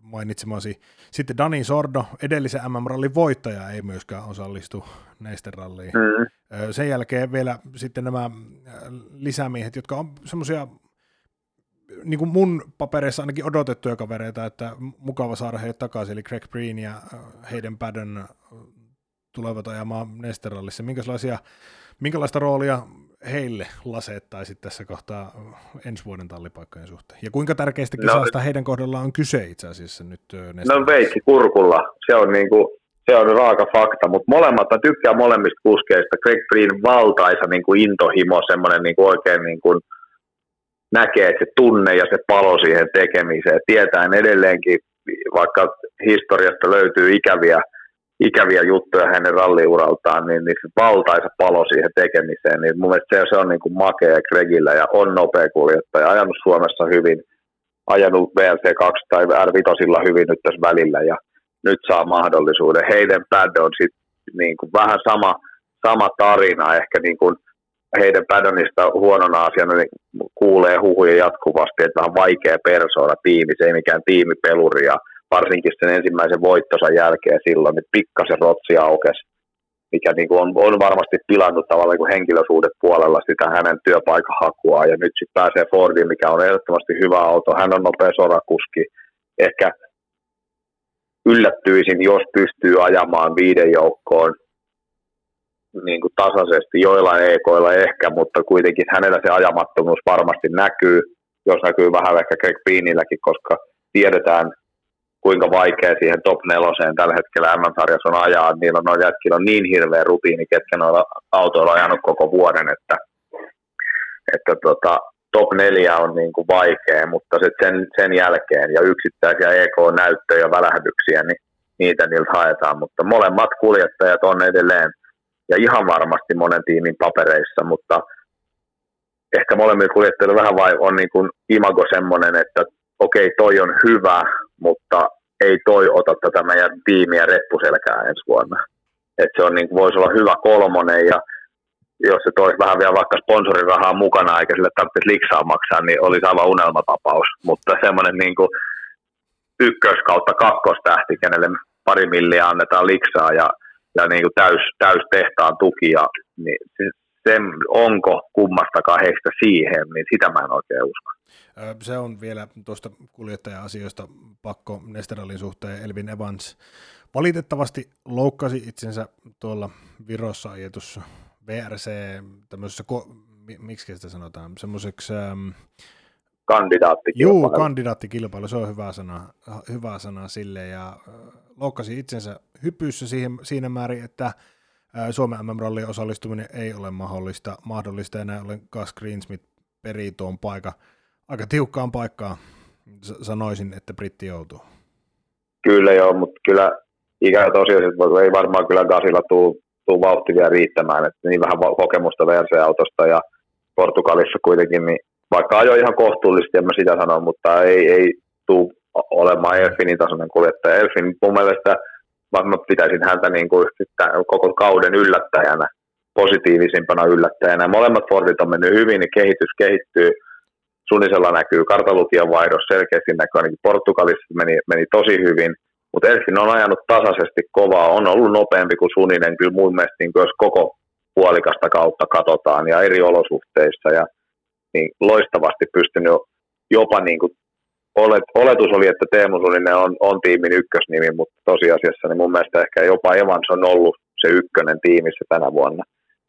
mainitsemasi. Sitten Dani Sordo, edellisen MM-rallin voittaja, ei myöskään osallistu Nesteralliin. Mm. Sen jälkeen vielä sitten nämä lisämiehet, jotka on semmoisia niin kuin mun papereissa ainakin odotettuja kavereita, että mukava saada heidät takaisin, eli Greg Breen ja heidän Padden tulevat ajamaan Nesterallissa. Minkälaisia, minkälaista roolia heille laseettaisi tässä kohtaa ensi vuoden tallipaikkojen suhteen? Ja kuinka tärkeistä kisasta no, heidän kohdallaan on kyse itse asiassa nyt No veikki kurkulla, se on, niinku, se on raaka fakta, mutta molemmat, mä tykkään molemmista kuskeista. Greg Green valtaisa niinku intohimo, semmoinen niinku oikein niinku, näkee, että se tunne ja se palo siihen tekemiseen. Tietään edelleenkin, vaikka historiasta löytyy ikäviä ikäviä juttuja hänen ralliuraltaan, niin, niin se valtaisa palo siihen tekemiseen, niin mun mielestä se, se on niin kuin makea Gregillä ja on nopea kuljettaja, ajanut Suomessa hyvin, ajanut VLC2 tai R5 hyvin nyt tässä välillä ja nyt saa mahdollisuuden. Heidän pad on sitten niin kuin vähän sama, sama tarina, ehkä niin kuin heidän Paddonista huonona asiana niin kuulee huhuja jatkuvasti, että vähän vaikea persoona tiimi, se ei mikään tiimipeluri ja varsinkin sen ensimmäisen voittonsa jälkeen silloin, että pikkasen rotsi aukesi, mikä niin kuin on, on, varmasti pilannut tavallaan niin henkilösuudet puolella sitä hänen työpaikan ja nyt sitten pääsee Fordiin, mikä on ehdottomasti hyvä auto, hän on nopea sorakuski, ehkä yllättyisin, jos pystyy ajamaan viiden joukkoon niin kuin tasaisesti, joillain ekoilla ehkä, mutta kuitenkin hänellä se ajamattomuus varmasti näkyy, jos näkyy vähän ehkä Greg Beanilläkin, koska tiedetään, kuinka vaikea siihen top neloseen tällä hetkellä M-sarjassa on ajaa. Niillä on jätkillä on niin hirveä rutiini, ketkä noilla autoilla on ajanut koko vuoden, että, että tota, top neljä on niin kuin vaikea, mutta sit sen, sen jälkeen ja yksittäisiä EK-näyttöjä ja välähdyksiä, niin niitä niiltä haetaan, mutta molemmat kuljettajat on edelleen ja ihan varmasti monen tiimin papereissa, mutta ehkä molemmilla kuljettajilla vähän vai on niin kuin imago semmoinen, että okei, okay, toi on hyvä, mutta ei toi ota tätä meidän tiimiä reppuselkää ensi vuonna. Et se on, niin kuin, voisi olla hyvä kolmonen ja jos se toisi vähän vielä vaikka sponsorirahaa mukana eikä sille tarvitsisi liksaa maksaa, niin olisi aivan unelmatapaus. Mutta semmoinen niin ykkös kautta kakkostähti, kenelle pari milliä annetaan liksaa ja, ja niin kuin täys, täys tehtaan tukia, niin se, onko kummastakaan heistä siihen, niin sitä mä en oikein usko. Se on vielä tuosta kuljettaja-asioista pakko Nesterallin suhteen. Elvin Evans valitettavasti loukkasi itsensä tuolla Virossa ajetussa VRC tämmöisessä, miksi sitä sanotaan, semmoiseksi... Ähm, kandidaattikilpailu. Juu, kandidaattikilpailu, se on hyvä sana, hyvä sana sille, ja loukkasi itsensä hypyssä siihen, siinä määrin, että Suomen MM-rallin osallistuminen ei ole mahdollista, mahdollista ja näin ollen Gus Greensmith perii tuon paikan aika tiukkaan paikkaan sanoisin, että britti joutuu. Kyllä joo, mutta kyllä ikävä tosiaan, ei varmaan kyllä Gasilla tuu, tuu vauhti vielä riittämään, että niin vähän kokemusta VRC-autosta ja Portugalissa kuitenkin, niin vaikka ajo ihan kohtuullisesti, en mä sitä sano, mutta ei, ei tuu olemaan Elfinin tasoinen kuljettaja. Elfin mun mielestä, vaikka mä pitäisin häntä niin kuin koko kauden yllättäjänä, positiivisimpana yllättäjänä. Molemmat Fordit on mennyt hyvin, niin kehitys kehittyy Sunisella näkyy kartalukion vaihdos selkeästi näkyy, ainakin Portugalissa meni, meni tosi hyvin, mutta Elfin on ajanut tasaisesti kovaa, on ollut nopeampi kuin Suninen, kyllä mun mielestä niin jos koko puolikasta kautta katsotaan ja eri olosuhteissa ja niin loistavasti pystynyt jopa niin kuin olet, oletus oli, että Teemu Suninen on, on tiimin ykkösnimi, mutta tosiasiassa niin mun mielestä ehkä jopa Evans on ollut se ykkönen tiimissä tänä vuonna.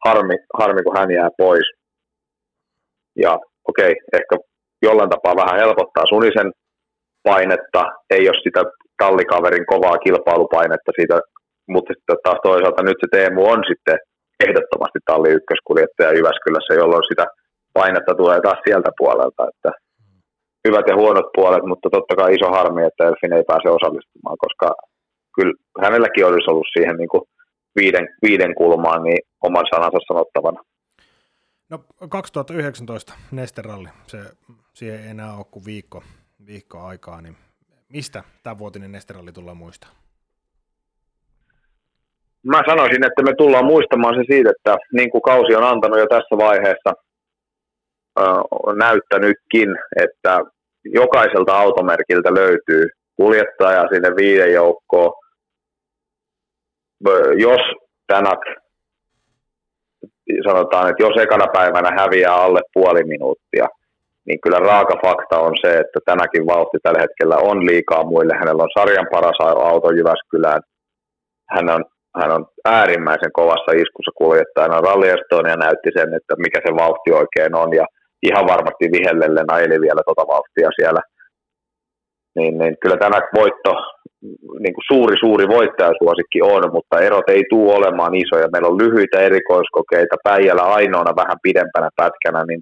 Harmi, harmi kun hän jää pois. Ja okei, okay, ehkä jollain tapaa vähän helpottaa Sunisen painetta, ei ole sitä tallikaverin kovaa kilpailupainetta siitä, mutta sitten taas toisaalta nyt se Teemu on sitten ehdottomasti talli ykköskuljettaja Jyväskylässä, jolloin sitä painetta tulee taas sieltä puolelta, että hyvät ja huonot puolet, mutta totta kai iso harmi, että Elfin ei pääse osallistumaan, koska kyllä hänelläkin olisi ollut siihen niin kuin viiden, viiden kulmaan niin oman sanansa sanottavana. No 2019 Nesteralli, se, siihen ei enää ole kuin viikko, viikko aikaa, niin mistä tämä vuotinen Nesteralli tullaan muistaa? Mä sanoisin, että me tullaan muistamaan se siitä, että niin kuin kausi on antanut jo tässä vaiheessa, näyttänytkin, että jokaiselta automerkiltä löytyy kuljettaja sinne viiden joukkoon. Jos Tänak, sanotaan, että jos ekana päivänä häviää alle puoli minuuttia, niin kyllä raaka fakta on se, että tänäkin vauhti tällä hetkellä on liikaa muille. Hänellä on sarjan paras auto Jyväskylään. Hän on, hän on äärimmäisen kovassa iskussa kuljettajana. Ralli Estonia näytti sen, että mikä se vauhti oikein on. Ja ihan varmasti vihellellen ajeli vielä tuota vauhtia siellä. Niin, niin kyllä tämä voitto, niin kuin suuri suuri voittajasuosikki on, mutta erot ei tule olemaan isoja. Meillä on lyhyitä erikoiskokeita, Päijällä ainoana vähän pidempänä pätkänä, niin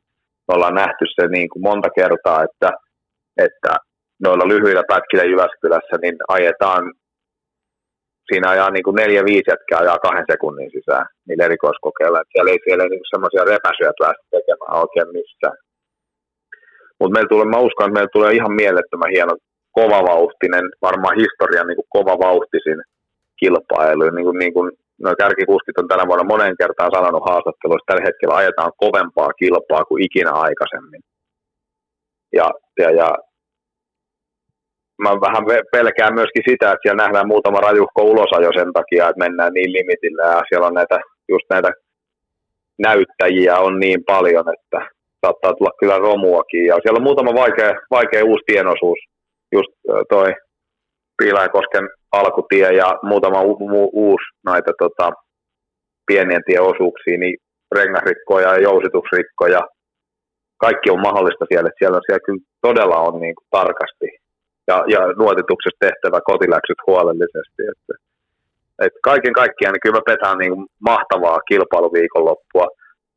me ollaan nähty se niin kuin monta kertaa, että, että noilla lyhyillä pätkillä Jyväskylässä niin ajetaan siinä ajaa niin kuin neljä viisi jätkää ajaa kahden sekunnin sisään niillä erikoiskokeilla. Että siellä ei, siellä niin semmoisia repäsyjä päästä tekemään oikein missään. Mutta meillä tulee, mä uskon, että meillä tulee ihan mielettömän hieno kovavauhtinen, varmaan historian niin kuin kovavauhtisin kilpailu. Niin kuin, niin kuin, no, kärkikuskit on tänä vuonna monen kertaan sanonut haastatteluissa, tällä hetkellä ajetaan kovempaa kilpaa kuin ikinä aikaisemmin. Ja, ja, ja mä vähän pelkään myöskin sitä, että siellä nähdään muutama rajuhko ulosajo sen takia, että mennään niin limitillä ja siellä on näitä, just näitä näyttäjiä on niin paljon, että saattaa tulla kyllä romuakin. Ja siellä on muutama vaikea, vaikea uusi tienosuus, just toi Piiläinkosken alkutie ja muutama u- u- uusi näitä tota, pienien tieosuuksia, niin rengasrikkoja ja jousitusrikkoja. Kaikki on mahdollista siellä, että siellä, siellä kyllä todella on niin kuin tarkasti ja, ja nuotituksessa tehtävä kotiläksyt huolellisesti. Että, et kaiken kaikkiaan niin kyllä mä petään niin mahtavaa kilpailuviikonloppua.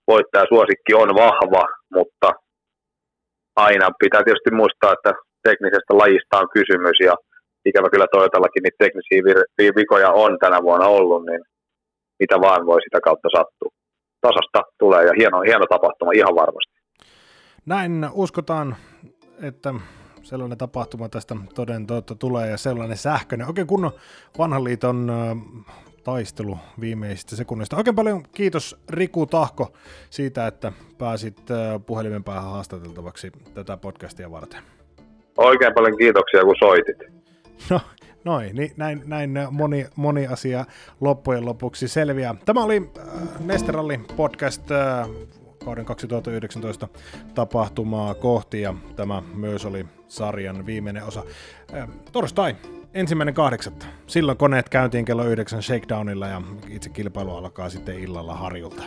Voittaja suosikki on vahva, mutta aina pitää tietysti muistaa, että teknisestä lajista on kysymys ja ikävä kyllä Toyotallakin niitä teknisiä vir- vikoja on tänä vuonna ollut, niin mitä vaan voi sitä kautta sattua. Tasasta tulee ja hieno, hieno tapahtuma ihan varmasti. Näin uskotaan, että sellainen tapahtuma tästä toden totta tulee ja sellainen sähköinen. Oikein kunnon vanhan liiton taistelu viimeisistä sekunnista. Oikein paljon kiitos Riku Tahko siitä, että pääsit puhelimen päähän haastateltavaksi tätä podcastia varten. Oikein paljon kiitoksia, kun soitit. No, noin, niin näin, näin moni, moni asia loppujen lopuksi selviää. Tämä oli Nesteralli podcast kauden 2019 tapahtumaa kohti ja tämä myös oli sarjan viimeinen osa. Torstai, ensimmäinen kahdeksatta. Silloin koneet käyntiin kello yhdeksän shakedownilla ja itse kilpailu alkaa sitten illalla harjulta.